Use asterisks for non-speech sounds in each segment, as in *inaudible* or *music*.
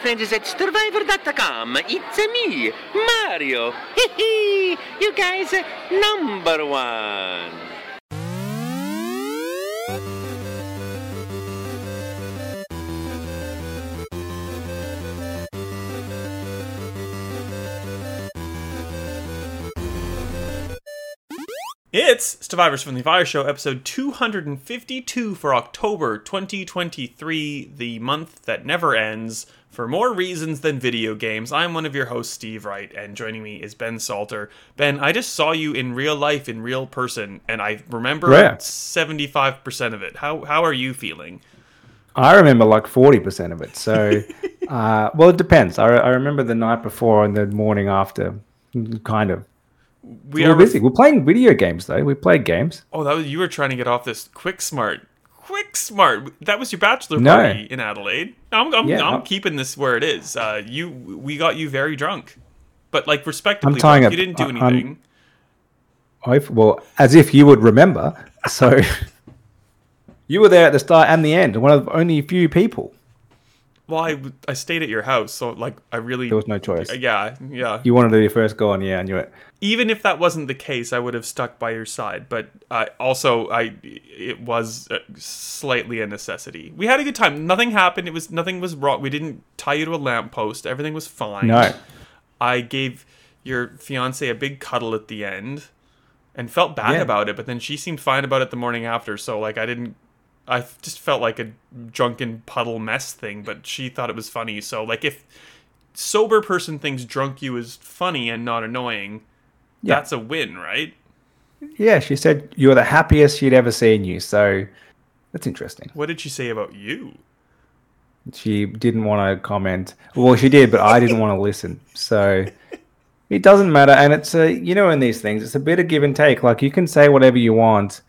friends at Stevivor.com. It's me, Mario. Hee You guys, number one. It's Stevivor's from the Fire Show, episode 252 for October 2023, the month that never ends. For more reasons than video games, I'm one of your hosts, Steve Wright, and joining me is Ben Salter. Ben, I just saw you in real life, in real person, and I remember Yeah. 75% of it. How, how are you feeling? I remember like 40% of it. So, *laughs* uh, well, it depends. I, I remember the night before and the morning after, kind of. We We were busy. We're playing video games, though. We played games. Oh, that was you were trying to get off this quick smart. Quick smart. That was your bachelor No. party in Adelaide. I'm, I'm, Yeah, I'm I'm- keeping this where it is. Uh, you, we got you very drunk, but like respectably I'm tying up- You didn't do anything. I, well, as if you would remember. So, *laughs* you were there at the start and the end, one of only a few people. Well, I, I stayed at your house, so like I really There was no choice. yeah yeah. You wanted to your first go on, yeah, I knew it. Even if that wasn't the case, I would have stuck by your side. But uh, also, I it was uh, slightly a necessity. We had a good time. Nothing happened. It was nothing was wrong. We didn't tie you to a lamppost. Everything was fine. No. I gave your fiance a big cuddle at the end and felt bad Yeah. about it, but then she seemed fine about it the morning after. So like I didn't I just felt like a drunken puddle mess thing, but she thought it was funny. So like if sober person thinks drunk you is funny and not annoying, Yeah. that's a win, right? Yeah, she said you were the happiest she'd ever seen you. So, that's interesting. What did she say about you? She didn't want to comment. Well, she did, but I didn't want to listen. So it doesn't matter. And it's a, you know, in these things, it's a bit of give and take. Like you can say whatever you want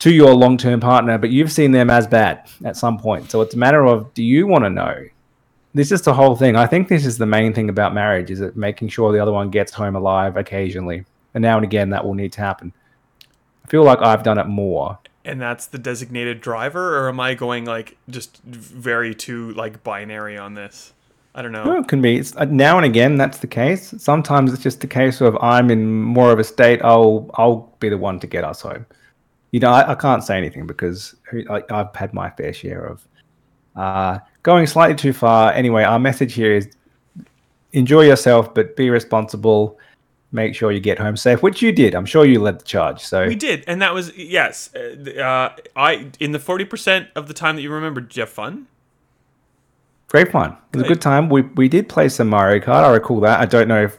to your long term partner, but you've seen them as bad at some point. So it's a matter of do you want to know? This is the whole thing. I think this is the main thing about marriage is it making sure the other one gets home alive occasionally. And now and again, that will need to happen. I feel like I've done it more. And that's the designated driver, or am I going like just very too like binary on this? I don't know. Well, it can be. It's, uh, now and again, that's the case. Sometimes it's just the case of I'm in more of a state. I'll I'll be the one to get us home. You know, I, I can't say anything because I, I've had my fair share of uh, going slightly too far. Anyway, our message here is enjoy yourself, but be responsible. Make sure you get home safe, which you did. I'm sure you led the charge. So We did, and that was yes. Uh, uh, I in the forty percent of the time that you remember, did you have fun? great fun. It was a good time. We we did play some Mario Kart. I recall that. I don't know if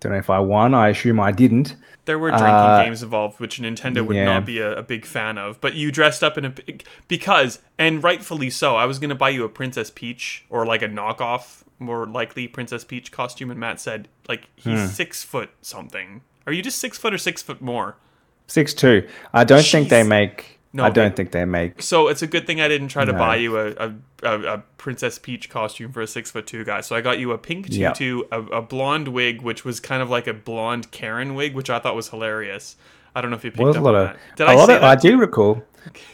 don't know if I won. I assume I didn't. There were drinking Uh, games involved, which Nintendo would yeah. not be a, a big fan of. But you dressed up in a because, and rightfully so. I was going to buy you a Princess Peach or like a knockoff, more likely Princess Peach costume, and Matt said like he's Hmm. six foot something. Are you just six foot or six foot more? Six two. I don't think they make. No, I don't think they make. So it's a good thing I didn't try to No. buy you a, a, a, Princess Peach costume for a six foot two guy. So I got you a pink tutu, a, a blonde wig, which was kind of like a blonde Karen wig, which I thought was hilarious. I don't know if you picked Was a up lot on of. that. Did a I lot say of, that? I do recall.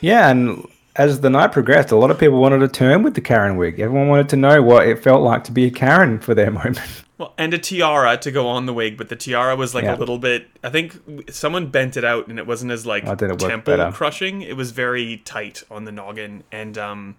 Yeah, and as the night progressed, a lot of people wanted a turn with the Karen wig. Everyone wanted to know what it felt like to be a Karen for their *laughs* moment. Well, and a tiara to go on the wig, but the tiara was like Yeah. a little bit. I think someone bent it out, and it wasn't as like did it work temple crushing. It was very tight on the noggin, and um,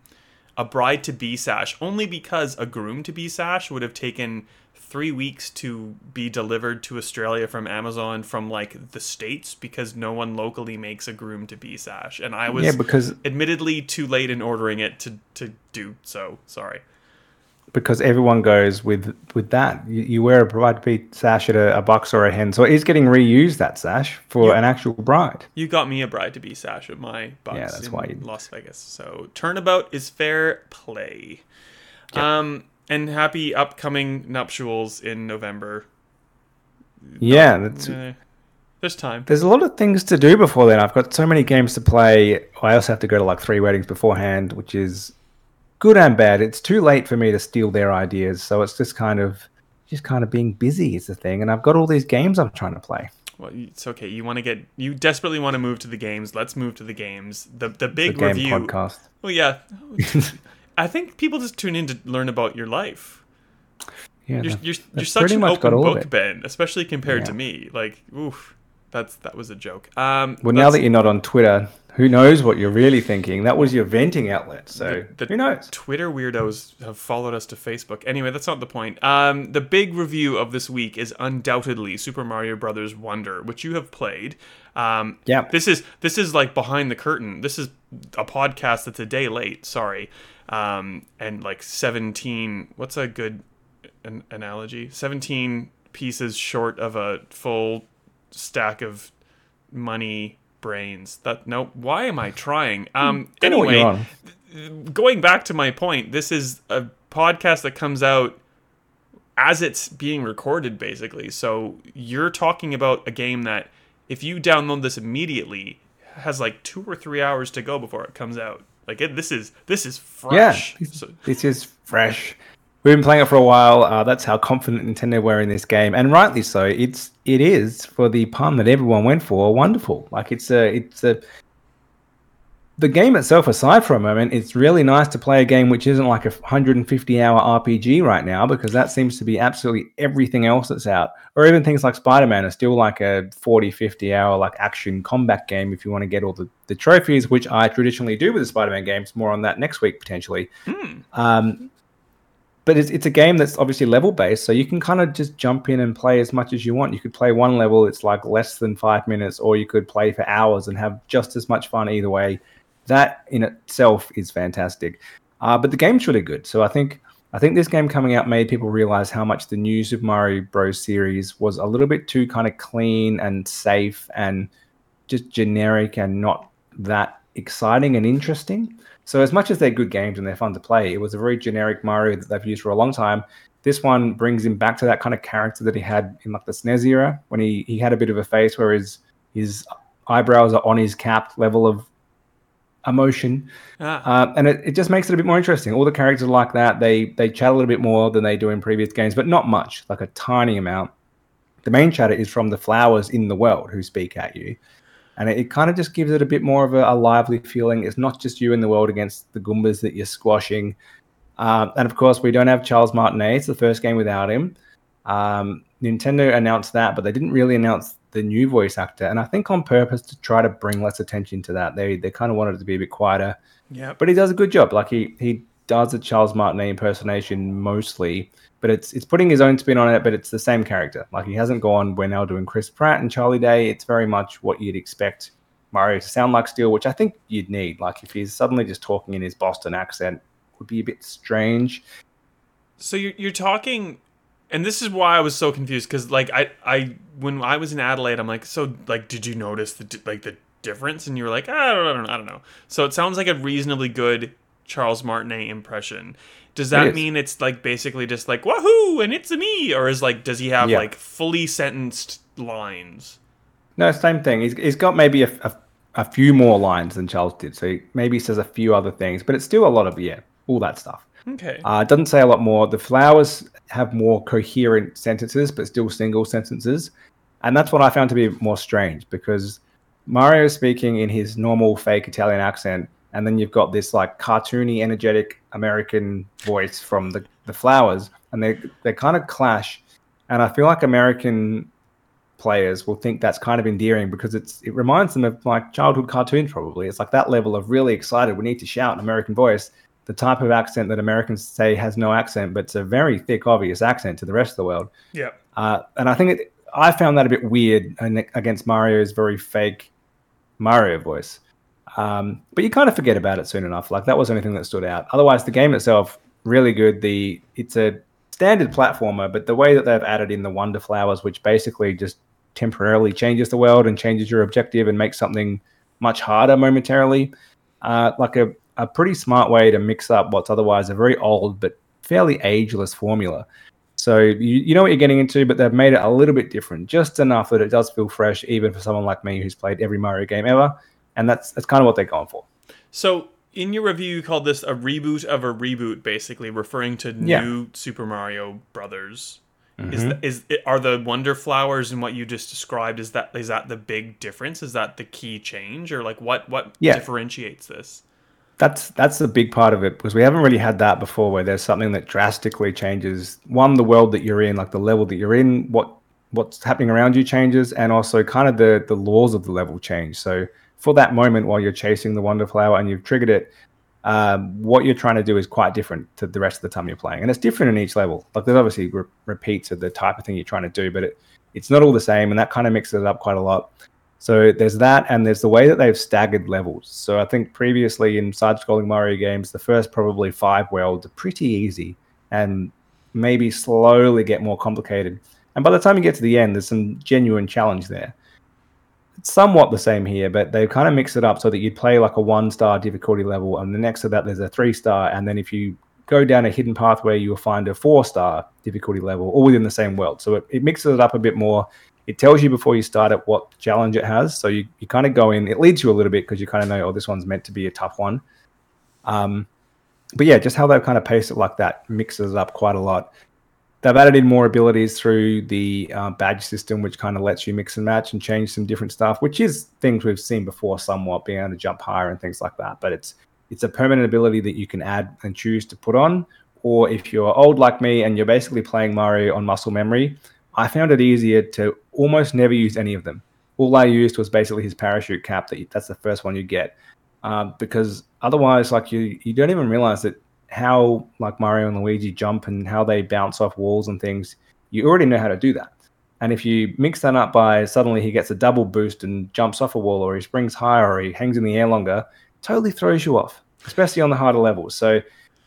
a bride to be sash only because a groom to be sash would have taken three weeks to be delivered to Australia from Amazon from like the states because no one locally makes a groom to be sash, and I was yeah, because admittedly too late in ordering it to to do so. Sorry. Because everyone goes with with that. You, you wear a bride to be sash at a, a bucks or a hen, so it is getting reused that sash for Yeah. an actual bride. You got me a bride to be sash at my box Yeah, that's in why you- Las Vegas. So turnabout is fair play. Um, and happy upcoming nuptials in November. Yeah, that's Eh, there's time. There's a lot of things to do before then. I've got so many games to play. I also have to go to like three weddings beforehand, which is good and bad. It's too late for me to steal their ideas, so it's just kind of just kind of being busy is the thing. And I've got all these games I'm trying to play. Well, it's okay. You want to get you desperately want to move to the games. Let's move to the games. The the The big game review. podcast. Well, yeah. *laughs* I think people just tune in to learn about your life. Yeah, You're you're, you're such an open book. Ben, especially compared to me. Like, oof, that's that was a joke. Um, Well, now that you're not on Twitter, who knows what you're really thinking? That was your venting outlet. So the who knows? Twitter weirdos have followed us to Facebook. Anyway, that's not the point. Um, the big review of this week is undoubtedly Super Mario Brothers Wonder, which you have played. Um, Yeah. This is this is like behind the curtain. This is a podcast that's a day late. Sorry, um, and like seventeen. What's a good an- analogy? Seventeen pieces short of a full stack of money brains. That no. Why am I trying? Um. Know what Anyway, going back to my point, this is a podcast that comes out as it's being recorded, basically. So you're talking about a game that, if you download this immediately, has like two or three hours to go before it comes out. Like it, this is this is Yeah, fresh. this, So- this is fresh. We've been playing it for a while. Uh, that's how confident Nintendo were in this game, and rightly so. It's it is for the pun that everyone went for. Wonderful. Like it's a it's a the game itself. Aside for a moment, it's really nice to play a game which isn't like a 150 hour RPG right now because that seems to be absolutely everything else that's out. Or even things like Spider Man are still like a 40 50 hour like action combat game if you want to get all the, the trophies, which I traditionally do with the Spider Man games. More on that next week potentially. Hmm. Um, but it's, it's a game that's obviously level based, so you can kind of just jump in and play as much as you want. You could play one level, it's like less than five minutes, or you could play for hours and have just as much fun either way. That in itself is fantastic. Uh, but the game's really good. So I think I think this game coming out made people realize how much the new Super Mario Bros. series was a little bit too kind of clean and safe and just generic and not that exciting and interesting. So as much as they're good games and they're fun to play, it was a very generic Mario that they've used for a long time. This one brings him back to that kind of character that he had in like the SNES era when he, he had a bit of a face where his his eyebrows are on his cap level of emotion. Ah, Uh, and it, it just makes it a bit more interesting. All the characters are like that. They they chat a little bit more than they do in previous games, but not much, like a tiny amount. The main chatter is from the flowers in the world who speak at you. And it, it kind of just gives it a bit more of a, a lively feeling. It's not just you in the world against the Goombas that you're squashing. Um, and of course, we don't have Charles Martinet. It's the first game without him. Um, Nintendo announced that, but they didn't really announce the new voice actor. And I think on purpose to try to bring less attention to that. They they kind of wanted it to be a bit quieter Yeah, but he does a good job. Like he he does a Charles Martinet impersonation mostly, but it's it's putting his own spin on it. But it's the same character. Like he hasn't gone. We're now doing Chris Pratt and Charlie Day. It's very much what you'd expect Mario to sound like still, which I think you'd need. Like if he's suddenly just talking in his Boston accent, would be a bit strange. So you're you're talking, and this is why I was so confused because like I I when I was in Adelaide, I'm like, so like, did you notice the like the difference? And you were like, ah, I don't, I don't I don't know. So it sounds like a reasonably good Charles Martinet impression. Does that is. mean it's like basically just like wahoo and it's a me, or is like does he have Yeah. like fully sentenced lines? No, same thing. He's he's got maybe a, a, a few more lines than Charles did, so he maybe says a few other things, but it's still a lot of yeah, all that stuff. Okay. Uh, it doesn't say a lot more. The flowers have more coherent sentences, but still single sentences. And that's what I found to be more strange because Mario speaking in his normal fake Italian accent, and then you've got this like cartoony, energetic American voice from the, the flowers, and they they kind of clash. And I feel like American players will think that's kind of endearing because it's it reminds them of like childhood cartoons probably. It's like that level of really excited. We need to shout an American voice the type of accent that Americans say has no accent, but it's a very thick, obvious accent to the rest of the world. yeah. Uh, and I think it, I found that a bit weird against Mario's very fake Mario voice. Um, but you kind of forget about it soon enough. Like that was the only thing that stood out. Otherwise, the game itself really good. The it's a standard platformer, but the way that they've added in the Wonder Flowers, which basically just temporarily changes the world and changes your objective and makes something much harder momentarily, uh, like a a pretty smart way to mix up what's otherwise a very old but fairly ageless formula. So you, you know what you're getting into, but they've made it a little bit different, just enough that it does feel fresh, even for someone like me who's played every Mario game ever. And that's that's kind of what they're going for. So in your review, you called this a reboot of a reboot, basically referring to Yeah. new Super Mario Brothers. Mm-hmm. Is the, is it, are the Wonder Flowers and what you just described? Is that is that the big difference? Is that the key change, or like what what Yeah. differentiates this? that's that's a big part of it because we haven't really had that before where there's something that drastically changes one the world that you're in like the level that you're in what what's happening around you changes and also kind of the the laws of the level change so for that moment while you're chasing the wonder flower and you've triggered it um, what you're trying to do is quite different to the rest of the time you're playing and it's different in each level like there's obviously re- repeats of the type of thing you're trying to do but it, it's not all the same and that kind of mixes it up quite a lot so there's that, and there's the way that they've staggered levels. So I think previously in side-scrolling Mario games, the first probably five worlds are pretty easy, and maybe slowly get more complicated. And by the time you get to the end, there's some genuine challenge there. Somewhat the same here, but they kind of mix it up so that you'd play like a one-star difficulty level, and the next to that there's a three-star, and then if you go down a hidden pathway, you'll find a four-star difficulty level, all within the same world. So it, it mixes it up a bit more it tells you before you start it what challenge it has. So you, you kind of go in, it leads you a little bit because you kind of know, oh, this one's meant to be a tough one. Um, but yeah, just how they've kind of pace it like that mixes it up quite a lot. They've added in more abilities through the uh, badge system, which kind of lets you mix and match and change some different stuff, which is things we've seen before somewhat, being able to jump higher and things like that. But it's it's a permanent ability that you can add and choose to put on. Or if you're old like me and you're basically playing Mario on muscle memory, I found it easier to almost never use any of them. All I used was basically his parachute cap. That you, that's the first one you get, uh, because otherwise, like you, you don't even realize that how like Mario and Luigi jump and how they bounce off walls and things. You already know how to do that. And if you mix that up by suddenly he gets a double boost and jumps off a wall, or he springs higher, or he hangs in the air longer, totally throws you off, especially on the harder levels. So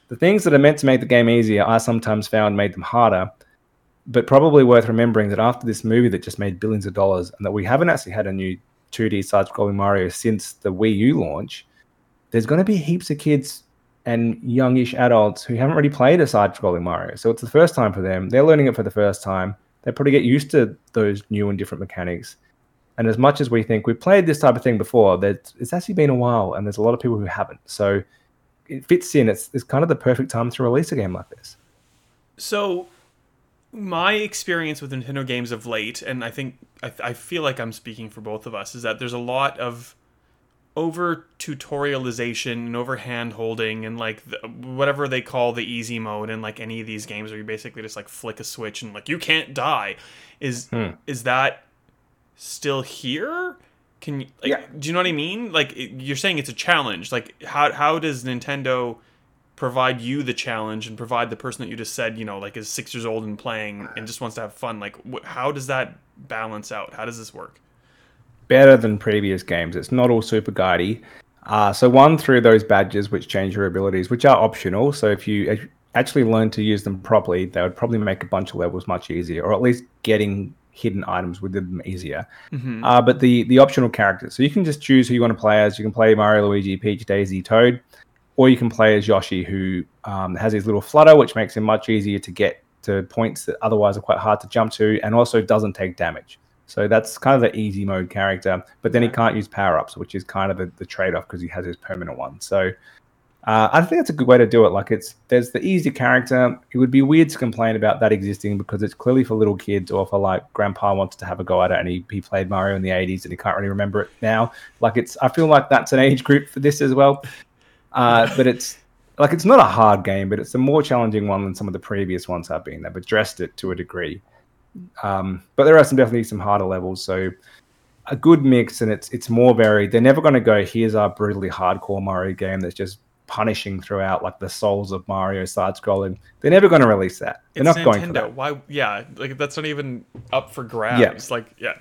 the things that are meant to make the game easier, I sometimes found made them harder but probably worth remembering that after this movie that just made billions of dollars and that we haven't actually had a new 2D side scrolling Mario since the Wii U launch, there's going to be heaps of kids and youngish adults who haven't really played a side scrolling Mario. So it's the first time for them. They're learning it for the first time. They probably get used to those new and different mechanics. And as much as we think we've played this type of thing before, it's actually been a while and there's a lot of people who haven't. So it fits in. It's, it's kind of the perfect time to release a game like this. So my experience with Nintendo games of late, and I think I, I feel like I'm speaking for both of us, is that there's a lot of over tutorialization and over hand holding and like the, whatever they call the easy mode in like any of these games where you basically just like flick a switch and like you can't die is hmm. is that still here can you like yeah. do you know what i mean like you're saying it's a challenge like how how does nintendo provide you the challenge and provide the person that you just said, you know, like is six years old and playing and just wants to have fun. Like, wh- how does that balance out? How does this work? Better than previous games. It's not all super guidey. Uh, so one through those badges which change your abilities, which are optional. So if you actually learn to use them properly, they would probably make a bunch of levels much easier, or at least getting hidden items within them easier. Mm-hmm. Uh, but the the optional characters, so you can just choose who you want to play as. You can play Mario, Luigi, Peach, Daisy, Toad or you can play as Yoshi, who um, has his little flutter, which makes him much easier to get to points that otherwise are quite hard to jump to, and also doesn't take damage. So that's kind of the easy mode character. But then he can't use power ups, which is kind of the, the trade off because he has his permanent one. So uh, I think that's a good way to do it. Like it's there's the easy character. It would be weird to complain about that existing because it's clearly for little kids or for like grandpa wants to have a go at it and he, he played Mario in the 80s and he can't really remember it now. Like it's I feel like that's an age group for this as well. Uh, *laughs* but it's like it's not a hard game, but it's a more challenging one than some of the previous ones have been. They've addressed it to a degree, um, but there are some definitely some harder levels. So a good mix, and it's it's more varied. They're never going to go. Here's our brutally hardcore Mario game that's just punishing throughout, like the souls of Mario side scrolling. They're never going to release that. They're it's not Nintendo. going for that. Why? Yeah, like that's not even up for grabs. Yeah. Like yeah.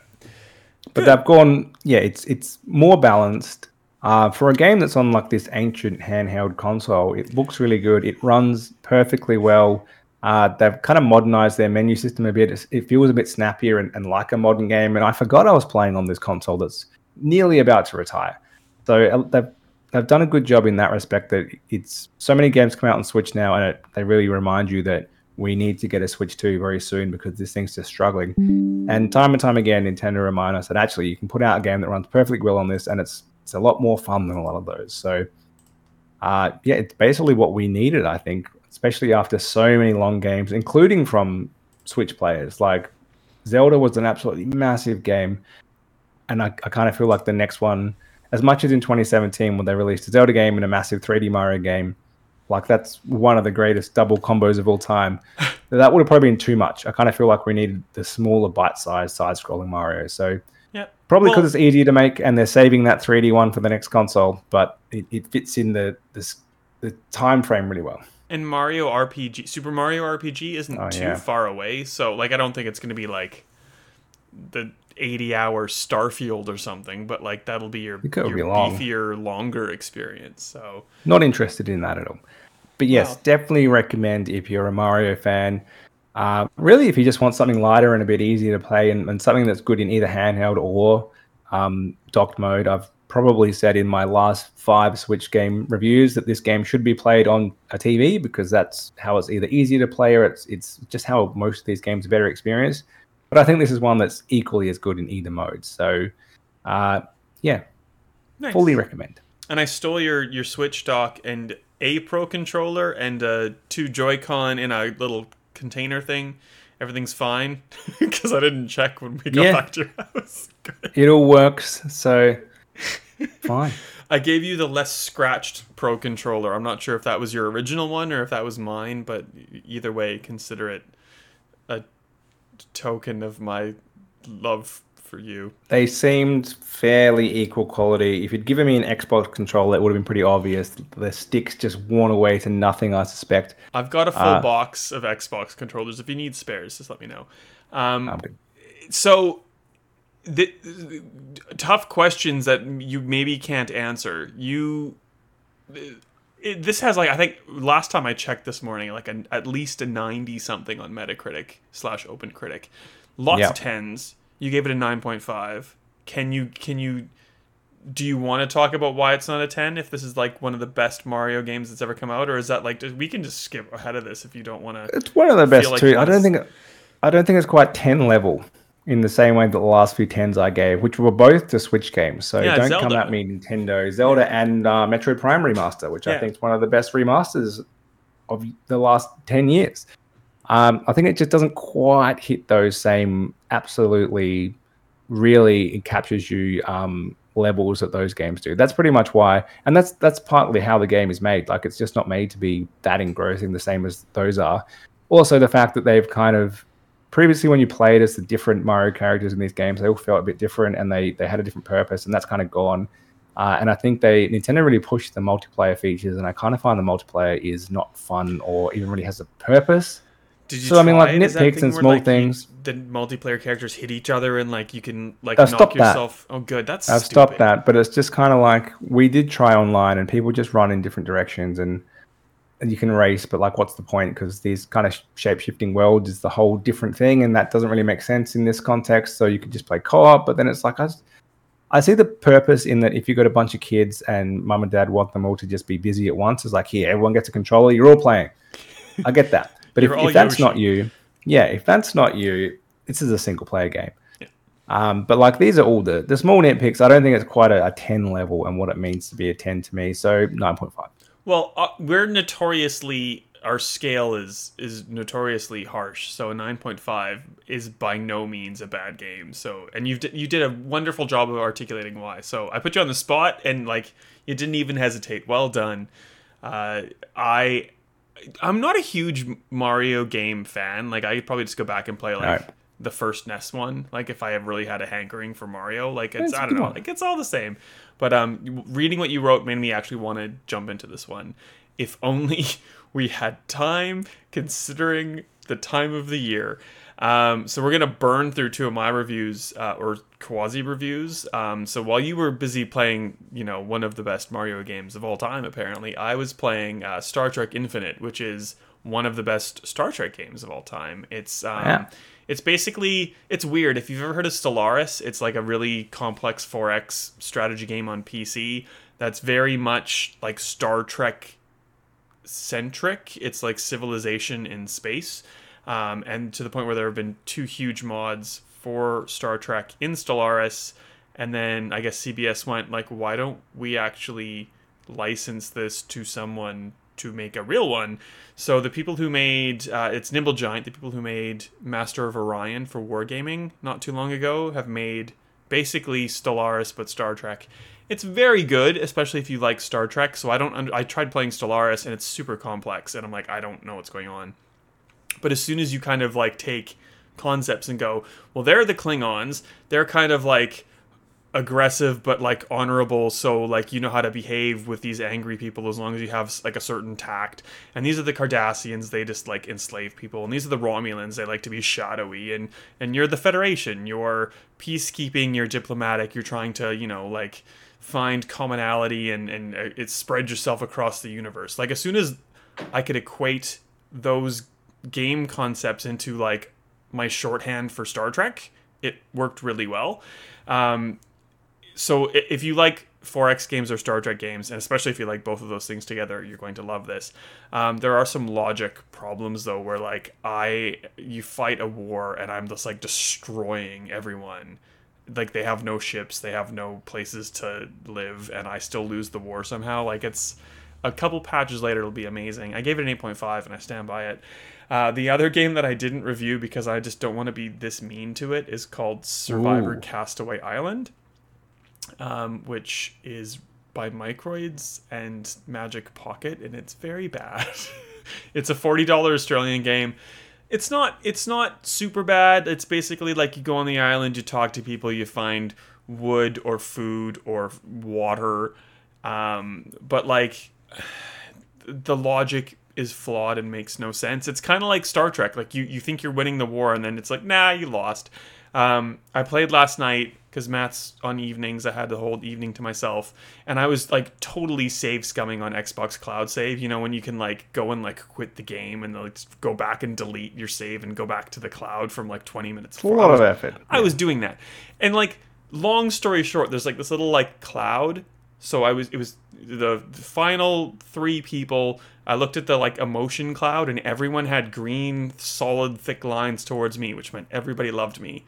But they've gone. Yeah, it's it's more balanced uh, for a game that's on like this ancient handheld console, it looks really good. It runs perfectly well. Uh, they've kind of modernized their menu system a bit. It feels a bit snappier and, and, like a modern game. And I forgot I was playing on this console that's nearly about to retire. So uh, they've they've done a good job in that respect. That it's so many games come out on Switch now, and it, they really remind you that we need to get a Switch 2 very soon because this thing's just struggling. And time and time again, Nintendo remind us that actually you can put out a game that runs perfectly well on this, and it's it's a lot more fun than a lot of those. So, uh, yeah, it's basically what we needed, I think, especially after so many long games, including from Switch players. Like Zelda was an absolutely massive game, and I, I kind of feel like the next one, as much as in 2017 when they released a Zelda game and a massive 3D Mario game, like that's one of the greatest double combos of all time. *laughs* that would have probably been too much. I kind of feel like we needed the smaller bite-sized side-scrolling Mario. So Yeah. probably Well- because it's easier to make and they're saving that 3D one for the next console, but it, it fits in the this the time frame really well. And Mario RPG, Super Mario RPG isn't Oh, too yeah. far away, so like I don't think it's going to be like the 80 hour Starfield or something, but like that'll be your, your be long. beefier, longer experience. So Not interested in that at all. But yes, Wow. definitely recommend if you're a Mario fan. Uh, really, if you just want something lighter and a bit easier to play and, and something that's good in either handheld or um, docked mode, I've probably said in my last five Switch game reviews that this game should be played on a TV because that's how it's either easier to play or it's it's just how most of these games are better experienced. But I think this is one that's equally as good in either mode. So, uh, yeah, nice. fully recommend. and I stole your your Switch dock and a Pro controller and uh, two Joy-Con in a little container thing. Everything's fine *laughs* because I didn't check when we got Yeah. back to your house. *laughs* It all works. So, *laughs* fine. I gave you the less scratched Pro controller. I'm not sure if that was your original one or if that was mine, but either way, consider it a token of my love for you. They seemed fairly equal quality. If you'd given me an Xbox controller, it would have been pretty obvious. The sticks just worn away to nothing, I suspect. I've got a full Uh, box of Xbox controllers. If you need spares, just let me know. Um, Um, so the, the- tough questions that you maybe can't answer. You it, this has like i think last time i checked this morning like a, at least a 90 something on metacritic slash open critic lots Yeah. of tens. You gave it a 9.5 can you can you do you want to talk about why it's not a 10 if this is like one of the best mario games that's ever come out? Or is that like we can just skip ahead of this if you don't want to it's one of the best like too. I don't think I don't think it's quite ten level in the same way that the last few tens I gave, which were both to Switch games. So Yeah, don't come at me, Nintendo, Zelda, and uh, Metroid Prime Remaster, which Yeah. I think is one of the best remasters of the last ten years. Um, I think it just doesn't quite hit those same absolutely, really it captures you um, levels that those games do. That's pretty much why, and that's that's partly how the game is made. Like it's just not made to be that engrossing, the same as those are. Also, the fact that they've kind of previously when you played as the different Mario characters in these games, they all felt a bit different and they they had a different purpose, and that's kind of gone. Uh, and I think they Nintendo really pushed the multiplayer features, and I kind of find the multiplayer is not fun or even really has a purpose. Did you So, I mean, like, try it? Is that nitpicks and where, small you- things. the multiplayer characters hit each other and like you can like I've knock stopped that. yourself. Oh, good. That's I've stupid. stopped that, but it's just kind of like we did try online, and people just run in different directions, and you can race, but like, what's the point? Because these kind of shape shifting worlds is the whole different thing, and that doesn't really make sense in this context. So you could just play co op, but then it's like i see the purpose in that if you've got a bunch of kids and mum and dad want them all to just be busy at once, it's like here, everyone gets a controller, you're all playing. I get that, *laughs* but if, if that's not you, yeah, if that's not you, this is a single player game. Um, but like these are all the the small nitpicks. I don't think it's quite a, a ten level and what it means to be a ten to me. So nine point five. Well, uh, we're notoriously our scale is is notoriously harsh. So a 9.5 is by no means a bad game. So and you you did a wonderful job of articulating why. So I put you on the spot and like you didn't even hesitate. Well done. Uh, I I'm not a huge Mario game fan. Like I probably just go back and play like Right. The first NES one. Like if I have really had a hankering for Mario, like it's It's I don't know, one. like it's all the same. But um, reading what you wrote made me actually want to jump into this one. If only *laughs* we had time, considering the time of the year. Um, so we're gonna burn through two of my reviews uh, or quasi reviews. Um, so while you were busy playing, you know, one of the best Mario games of all time, apparently, I was playing uh, Star Trek Infinite, which is one of the best Star Trek games of all time. It's um, Yeah. It's basically it's weird. If you've ever heard of Stellaris, it's like a really complex 4X strategy game on PC that's very much like Star Trek centric. It's like civilization in space. Um, and to the point where there have been two huge mods for Star Trek in Stellaris. And then I guess CBS went like, why don't we actually license this to someone to make a real one? So the people who made uh, it's Nimble Giant, the people who made Master of Orion for Wargaming not too long ago, have made basically Stellaris but Star Trek. It's very good, especially if you like Star Trek. So I don't. I tried playing Stellaris, and it's super complex, and I'm like, I don't know what's going on. But as soon as you kind of like take concepts and go, well, they're the Klingons. They're kind of like aggressive but like honorable. So like you know how to behave with these angry people as long as you have like a certain tact. And these are the cardassians. They just like enslave people. And these are the romulans. They like to be shadowy. And and you're the federation. You're peacekeeping. You're diplomatic. You're trying to you know like find commonality and and uh, it spread yourself across the universe. Like as soon as i could equate those game concepts into like my shorthand for star trek it worked really well. Um, so if you like 4X games or Star Trek games, and especially if you like both of those things together, you're going to love this. Um, there are some logic problems though, where like I you fight a war and I'm just like destroying everyone. Like they have no ships, they have no places to live, and I still lose the war somehow. Like it's a couple patches later, it'll be amazing. I gave it an 8.5 and I stand by it. Uh, the other game that I didn't review because I just don't want to be this mean to it is called Survivor Ooh. Castaway Island um, which is by Microids and Magic Pocket, and it's very bad. *laughs* it's a forty dollar Australian game. It's not. It's not super bad. It's basically like you go on the island, you talk to people, you find wood or food or water, um, but like *sighs* the logic is flawed and makes no sense. It's kind of like Star Trek. Like you, you think you're winning the war, and then it's like, nah, you lost. Um, I played last night because Matt's on evenings. I had the whole evening to myself, and I was like totally save scumming on Xbox Cloud Save. You know when you can like go and like quit the game and like go back and delete your save and go back to the cloud from like 20 minutes. A lot I was, of effort. I was doing that, and like long story short, there's like this little like cloud. So I was it was the, the final three people. I looked at the like emotion cloud, and everyone had green, solid, thick lines towards me, which meant everybody loved me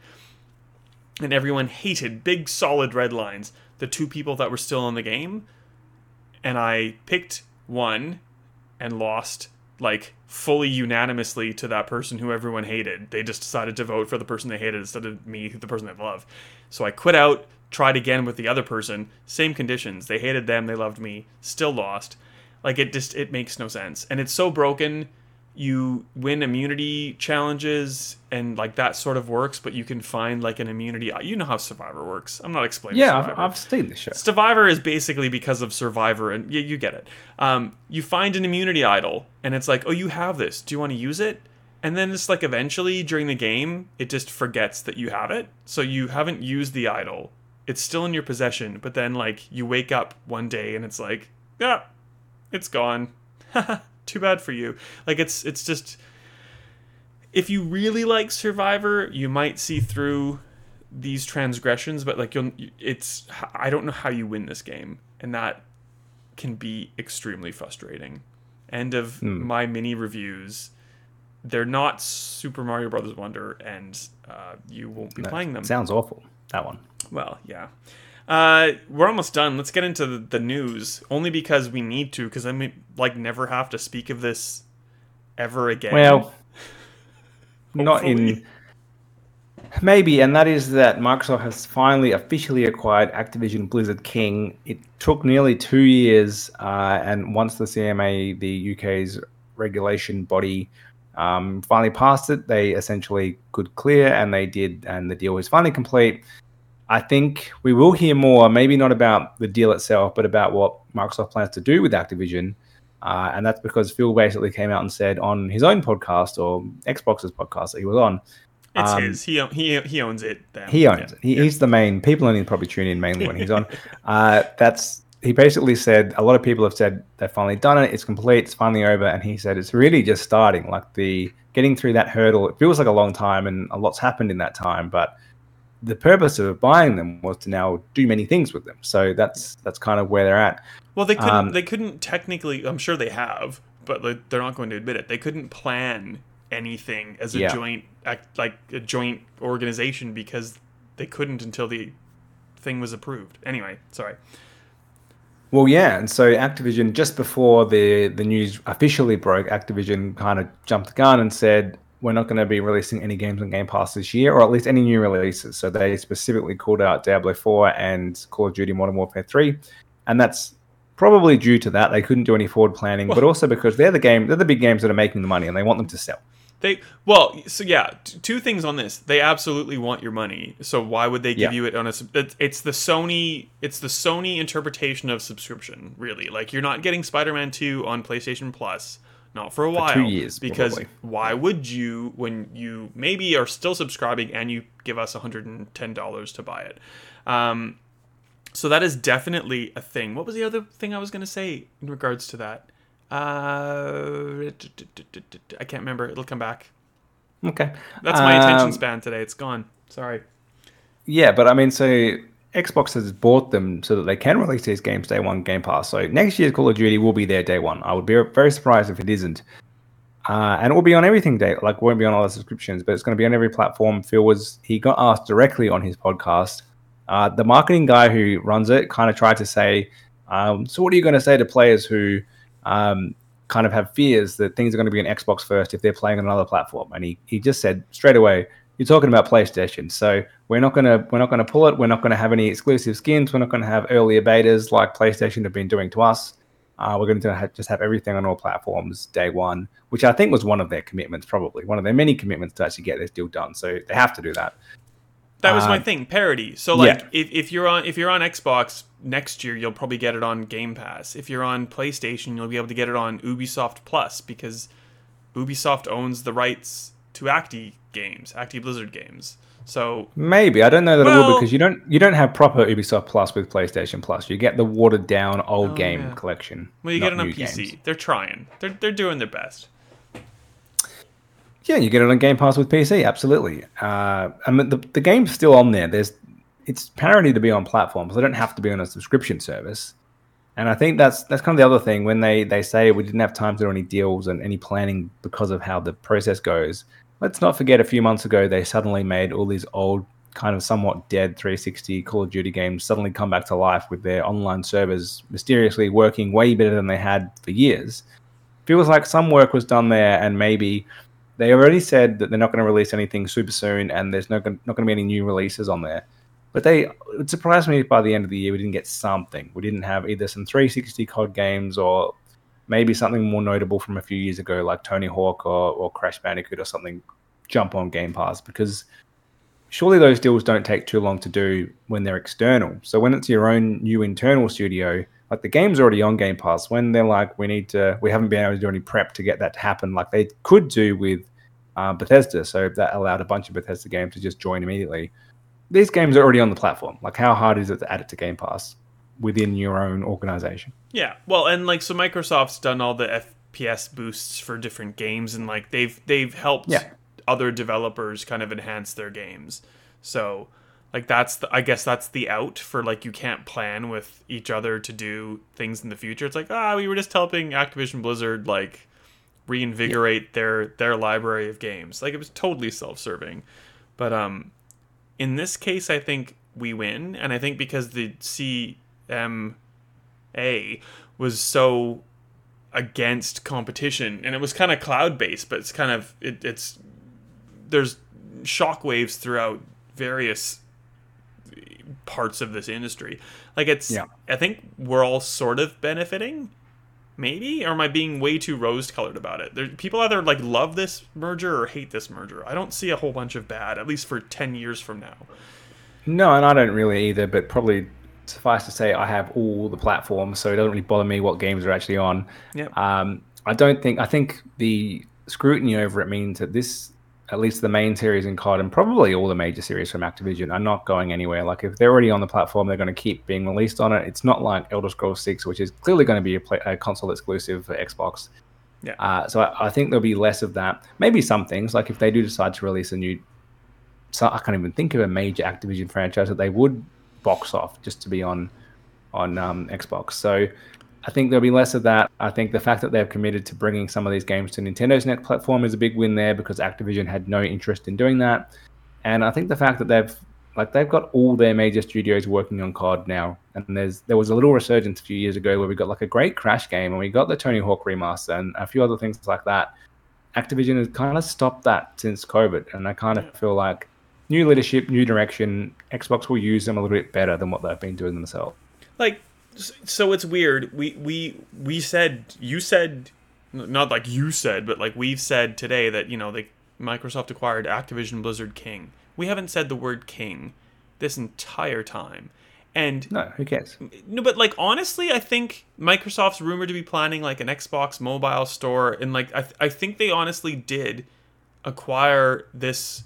and everyone hated big solid red lines the two people that were still in the game. And i picked one and lost like fully unanimously to that person who everyone hated. They just decided to vote for the person they hated instead of me the person they love. So i quit out tried again with the other person same conditions. They hated them they loved me still lost. Like it just it makes no sense. And it's so broken you win immunity challenges and like that sort of works, but you can find like an immunity. You know how Survivor works. I'm not explaining. Yeah, Survivor. I've, seen the show. Survivor is basically because of Survivor, and you, you get it. Um, you find an immunity idol, and it's like, oh, you have this. Do you want to use it? And then it's like eventually during the game, it just forgets that you have it. So you haven't used the idol. It's still in your possession, but then like you wake up one day and it's like, yeah, it's gone. *laughs* too bad for you. Like it's it's just if you really like Survivor, you might see through these transgressions, but like you'll it's I don't know how you win this game, and that can be extremely frustrating. End of Hmm. my mini reviews. They're not Super Mario Brothers Wonder, and uh, you won't be playing them. Sounds awful. That one. Well, yeah. Uh, we're almost done. Let's get into the, the news. Only because we need to, because I may like never have to speak of this ever again. Well, *laughs* not in. Maybe, and that is that Microsoft has finally officially acquired Activision Blizzard King. It took nearly two years, uh, and once the CMA, the UK's regulation body, um, finally passed it, they essentially could clear, and they did, and the deal was finally complete. I think we will hear more, maybe not about the deal itself, but about what Microsoft plans to do with Activision. Uh, and that's because Phil basically came out and said on his own podcast or Xbox's podcast that he was on, it's um, his. He, he he owns it. Then. he owns Yeah. it. He, He's the main. People only probably tune in mainly when he's on. *laughs* Uh, that's he basically said. A lot of people have said they've finally done it. It's complete. It's finally over. And he said it's really just starting. Like the getting through that hurdle. It feels like a long time, and a lot's happened in that time. But the purpose of buying them was to now do many things with them. So that's that's kind of where they're at. Well, they couldn't. Um, they couldn't technically. I'm sure they have, but like, they're not going to admit it. They couldn't plan anything as a Yeah. joint, act, like a joint organization, because they couldn't until the thing was approved. Anyway, sorry. Well, yeah, and so Activision just before the the news officially broke, Activision kind of jumped the gun and said we're not going to be releasing any games on Game Pass this year, or at least any new releases. So they specifically called out Diablo 4 and Call of Duty Modern Warfare 3, and that's probably due to that they couldn't do any forward planning, but also because they're the game, they're the big games that are making the money, and they want them to sell. They well, so yeah, t- two things on this. They absolutely want your money. So why would they give Yeah. you it on a? It's, the Sony. It's the Sony interpretation of subscription. Really, like you're not getting Spider-Man Two on PlayStation Plus. Not for a while. two years, Because probably. why would you when you maybe are still subscribing and you give us $110 to buy it? Um, so that is definitely a thing. What was the other thing I was going to say in regards to that? Uh, I can't remember. It'll come back. Okay, That's my attention Um, span today. It's gone. Sorry. Yeah, but I mean, so Xbox has bought them so that they can release these games day one Game Pass. So next year's Call of Duty will be there day one. I would be very surprised if it isn't. Uh, and it will be on everything day, like won't be on all the subscriptions, but it's going to be on every platform. Phil was he got asked directly on his podcast. Uh, the marketing guy who runs it kind of tried to say, um, "So what are you going to say to players who um, kind of have fears that things are going to be on Xbox first if they're playing on another platform?" And he he just said straight away, "You're talking about PlayStation, so we're not gonna we're not gonna pull it. We're not gonna have any exclusive skins. We're not gonna have earlier betas like PlayStation have been doing to us. Uh, we're going to ha- just have everything on all platforms day one, which I think was one of their commitments, probably one of their many commitments to actually get this deal done. So they have to do that. That was my uh, thing. Parity. So like, yeah. if, if you're on if you're on Xbox next year, you'll probably get it on Game Pass. If you're on PlayStation, you'll be able to get it on Ubisoft Plus because Ubisoft owns the rights to Acti games, Acti Blizzard games. So Maybe I don't know that it Well- will because you don't you don't have proper Ubisoft Plus with PlayStation Plus. You get the watered down old Oh, game yeah. collection. well, you get it on PC. games. They're trying. They're they're doing their best. Yeah, you get it on Game Pass with PC, absolutely. Uh, I mean, the, the game's still on there. There's it's parity to be on platforms. They don't have to be on a subscription service. And I think that's that's kind of the other thing when they they say we didn't have time to do any deals and any planning because of how the process goes. Let's not forget a few months ago they suddenly made all these old kind of somewhat dead 360 Call of Duty games suddenly come back to life with their online servers mysteriously working way better than they had for years. Feels like some work was done there and maybe they already said that they're not going to release anything super soon, and there's no not going to be any new releases on there. But they it surprised me by the end of the year we didn't get something. We didn't have either some 360 COD games or maybe something more notable from a few years ago, like Tony Hawk or, or Crash Bandicoot or something, jump on Game Pass because surely those deals don't take too long to do when they're external. So when it's your own new internal studio, like the game's already on Game Pass, when they're like, we need to, we haven't been able to do any prep to get that to happen, like they could do with uh, Bethesda. So that allowed a bunch of Bethesda games to just join immediately. These games are already on the platform. Like, how hard is it to add it to Game Pass within your own organization? Yeah, well, and like so, Microsoft's done all the FPS boosts for different games, and like they've they've helped Yeah. other developers kind of enhance their games. So, like that's the I guess that's the out for like you can't plan with each other to do things in the future. It's like ah, we were just helping Activision Blizzard like reinvigorate their their library of games. Like it was totally self-serving, but um, in this case, I think we win, and I think because the CM a was so against competition and it was kind of cloud based but it's kind of it, it's there's shockwaves throughout various parts of this industry. Like it's Yeah. i think we're all sort of benefiting maybe? Or am i being way too rose colored about it? There, people either like love this merger or hate this merger. I don't see a whole bunch of bad at least for 10 years from now. No, and I don't really either, but probably suffice to say, I have all the platforms, so it doesn't really bother me what games are actually on. Yep. Um, I don't think, I think the scrutiny over it means that this, at least the main series in COD and probably all the major series from Activision, are not going anywhere. Like, if they're already on the platform, they're going to keep being released on it. It's not like Elder Scrolls 6, which is clearly going to be a, play, a console exclusive for Xbox. Yeah. Uh, so I, I think there'll be less of that. Maybe some things, like if they do decide to release a new so I can't even think of a major Activision franchise that they would box off just to be on on um, Xbox. So I think there'll be less of that. I think the fact that they've committed to bringing some of these games to Nintendo's next platform is a big win there because Activision had no interest in doing that. And I think the fact that they've like they've got all their major studios working on COD now, and there's there was a little resurgence a few years ago where we got like a great Crash game and we got the Tony Hawk remaster and a few other things like that. Activision has kind of stopped that since COVID, and I kind of feel like new leadership, new direction. Xbox will use them a little bit better than what they've been doing themselves. Like, so it's weird. We we we said you said not like you said, but like we've said today that you know they Microsoft acquired Activision Blizzard King. We haven't said the word King this entire time, and No, who cares? no, but like honestly, I think Microsoft's rumored to be planning like an Xbox mobile store, and like I, th- I think they honestly did acquire this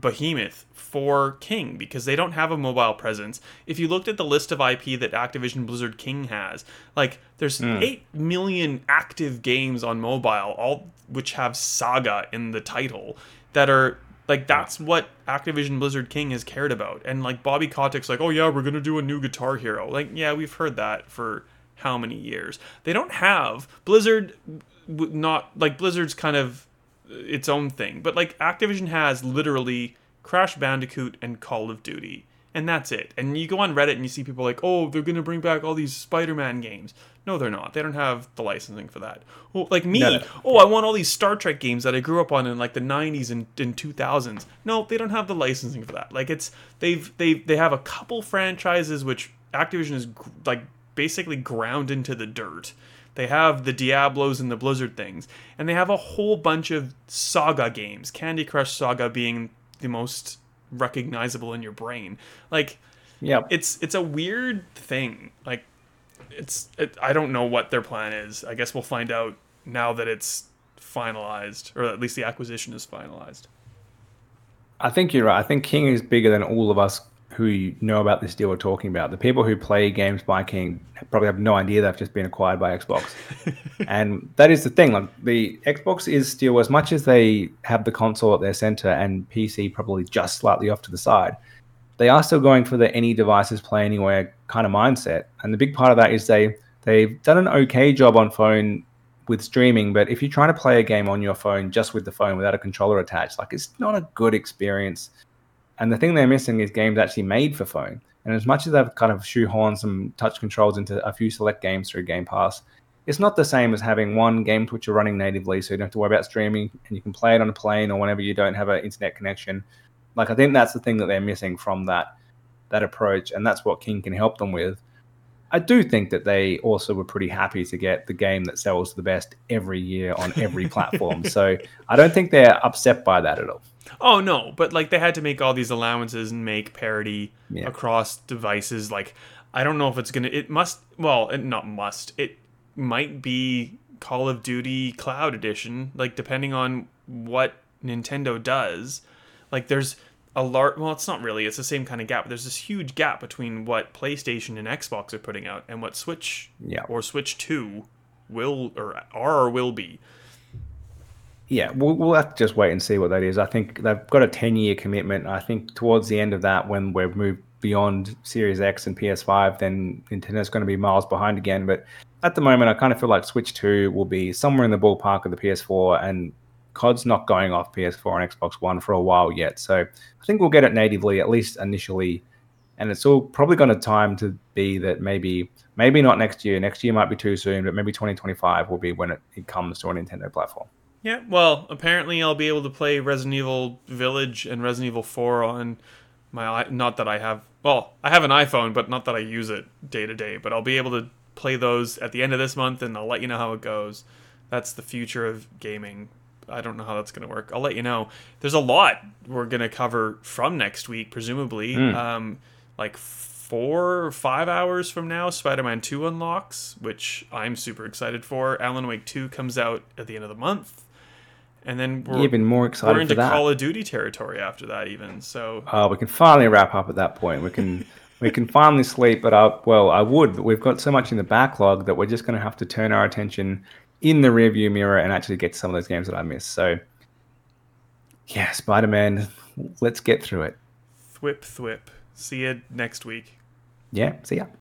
behemoth for King because they don't have a mobile presence. If you looked at the list of IP that Activision Blizzard King has, like there's hmm. 8 million active games on mobile all which have Saga in the title that are like hmm. that's what Activision Blizzard King has cared about. And like Bobby Kotick's like, "Oh yeah, we're going to do a new Guitar Hero." Like, yeah, we've heard that for how many years. They don't have Blizzard not like Blizzard's kind of its own thing. But like Activision has literally Crash Bandicoot and Call of Duty. And that's it. And you go on Reddit and you see people like, oh, they're going to bring back all these Spider Man games. No, they're not. They don't have the licensing for that. Oh, like me, No, no. oh, I want all these Star Trek games that I grew up on in like the 90s and, and 2000s. No, they don't have the licensing for that. Like it's, they've, they, they have a couple franchises which Activision is like basically ground into the dirt. They have the Diablos and the Blizzard things, and they have a whole bunch of Saga games. Candy Crush Saga being the most recognizable in your brain. Like Yeah, it's it's a weird thing. Like it's it, I don't know what their plan is. I guess we'll find out now that it's finalized, or at least the acquisition is finalized. I think you're right. I think King is bigger than all of us who know about this deal we're talking about. The people who play games by King probably have no idea they've just been acquired by Xbox. *laughs* and that is the thing. Like the Xbox is still as much as they have the console at their center and PC probably just slightly off to the side. They are still going for the any devices play anywhere kind of mindset. And the big part of that is they they've done an okay job on phone with streaming, but if you're trying to play a game on your phone just with the phone without a controller attached, like it's not a good experience. And the thing they're missing is games actually made for phone. And as much as they've kind of shoehorned some touch controls into a few select games through Game Pass, it's not the same as having one game which are running natively, so you don't have to worry about streaming and you can play it on a plane or whenever you don't have an internet connection. Like I think that's the thing that they're missing from that that approach, and that's what King can help them with. I do think that they also were pretty happy to get the game that sells the best every year on every *laughs* platform. So I don't think they're upset by that at all. Oh no, but like they had to make all these allowances and make parity Yeah. across devices. Like I don't know if it's gonna. It must. Well, it not must. It might be Call of Duty Cloud Edition. Like depending on what Nintendo does. Like there's a large. Well, it's not really. It's the same kind of gap. There's this huge gap between what PlayStation and Xbox are putting out and what Switch Yeah. or Switch Two will or are or will be. Yeah, we'll, we'll have to just wait and see what that is. I think they've got a 10 year commitment. I think towards the end of that, when we've moved beyond Series X and PS5, then Nintendo's going to be miles behind again. But at the moment, I kind of feel like Switch 2 will be somewhere in the ballpark of the PS4, and COD's not going off PS4 and Xbox One for a while yet. So I think we'll get it natively, at least initially. And it's all probably going to time to be that maybe, maybe not next year. Next year might be too soon, but maybe 2025 will be when it, it comes to a Nintendo platform. Yeah, well, apparently I'll be able to play Resident Evil Village and Resident Evil 4 on my not that I have well, I have an iPhone, but not that I use it day to day, but I'll be able to play those at the end of this month and I'll let you know how it goes. That's the future of gaming. I don't know how that's going to work. I'll let you know. There's a lot we're going to cover from next week presumably. Um like 4 or 5 hours from now Spider-Man 2 unlocks, which I'm super excited for. Alan Wake 2 comes out at the end of the month and then we're, Even more excited. we're into. Call of Duty territory after that, even. So Uh, we can finally wrap up at that point. We can *laughs* we can finally sleep. But I, well, I would, but we've got so much in the backlog that we're just going to have to turn our attention in the rearview mirror and actually get to some of those games that I missed. So, yeah, Spider Man, let's get through it. thwip thwip. See you next week. Yeah, see ya.